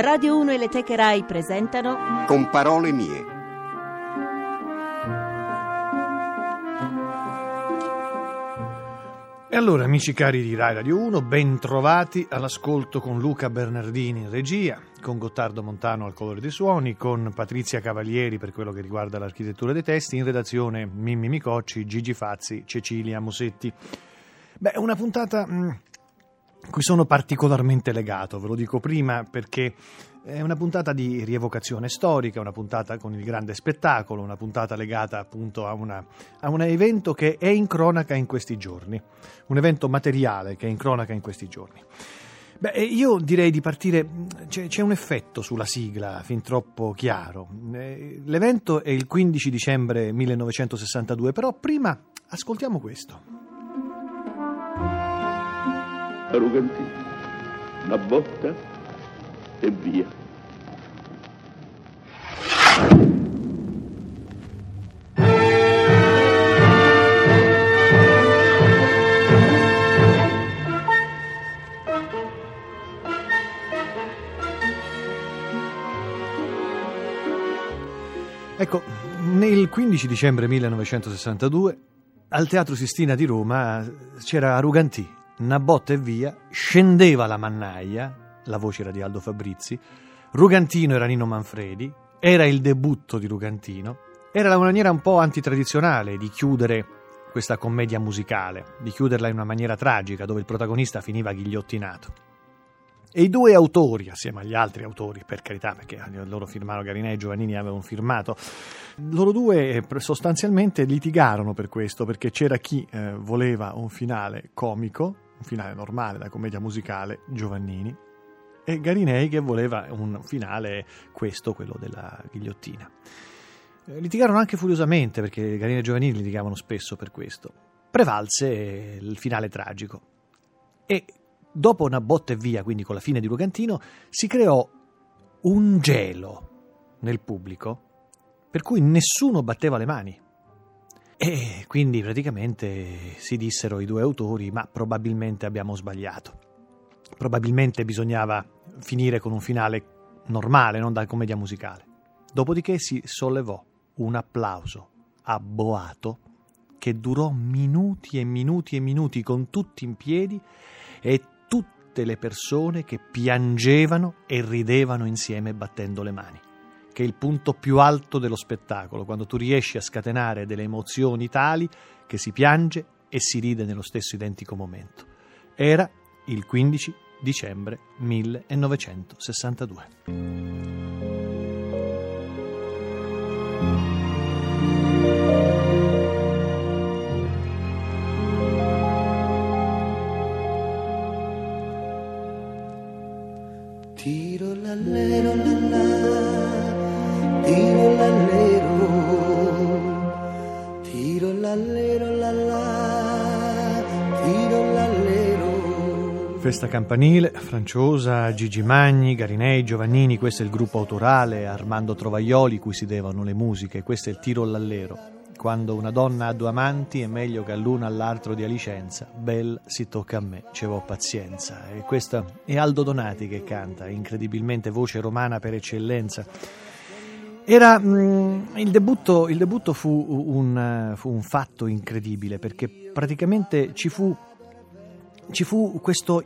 Radio 1 e le Teche Rai presentano Con parole mie. E allora, amici cari di Rai Radio 1, ben trovati all'ascolto con Luca Bernardini in regia, con Gottardo Montano al colore dei suoni, con Patrizia Cavalieri per quello che riguarda l'architettura dei testi, in redazione Mimmi Micocci, Gigi Fazzi, Cecilia Musetti. Beh, una puntata mh, cui sono particolarmente legato, ve lo dico prima perché è una puntata di rievocazione storica, una puntata con il grande spettacolo, una puntata legata appunto a, una, a un evento che è in cronaca in questi giorni, un evento materiale che è in cronaca in questi giorni. Beh, io direi di partire, c'è, c'è, un effetto sulla sigla fin troppo chiaro. Eh, l'evento è il 15 dicembre 1962, però prima ascoltiamo questo. Arrogantino, una botta e via. Ecco, nel 15 dicembre 1962 al Teatro Sistina di Roma c'era Arugantì, una botta e via, scendeva la mannaia, la voce era di Aldo Fabrizi, Rugantino era Nino Manfredi, era il debutto di Rugantino, era una maniera un po' antitradizionale di chiudere questa commedia musicale, di chiuderla in una maniera tragica dove il protagonista finiva ghigliottinato. E i due autori, assieme agli altri autori, per carità, perché loro firmarono Garinei e Giovannini avevano firmato, loro due eh, sostanzialmente litigarono per questo, perché c'era chi eh, voleva un finale comico, un finale normale da commedia musicale, Giovannini, e Garinei che voleva un finale questo, quello della ghigliottina. Eh, litigarono anche furiosamente, perché Garinei e Giovannini litigavano spesso per questo. Prevalse il finale tragico. E dopo una botta e via, quindi con la fine di Rugantino, si creò un gelo nel pubblico per cui nessuno batteva le mani. E quindi praticamente si dissero i due autori, ma probabilmente abbiamo sbagliato. Probabilmente bisognava finire con un finale normale, non da commedia musicale. Dopodiché si sollevò un applauso abboato che durò minuti e minuti e minuti con tutti in piedi e tutte le persone che piangevano e ridevano insieme battendo le mani, che è il punto più alto dello spettacolo, quando tu riesci a scatenare delle emozioni tali che si piange e si ride nello stesso identico momento. Era il 15 dicembre 1962. Tiro l'allero la la, tiro l'allero, tiro l'allero la tiro l'allero. Festa campanile, Franciosa, Gigi Magni, Garinei, Giovannini, questo è il gruppo autorale, Armando Trovaioli cui si devono le musiche, questo è il tiro all'allero. Quando una donna ha due amanti è meglio che all'uno all'altro dia licenza. Bel si tocca a me, ci ho pazienza. E questo è Aldo Donati che canta, incredibilmente voce romana per eccellenza. Era, mh, il, debutto, il, debutto, fu un, fu un fatto incredibile perché praticamente ci fu ci fu questo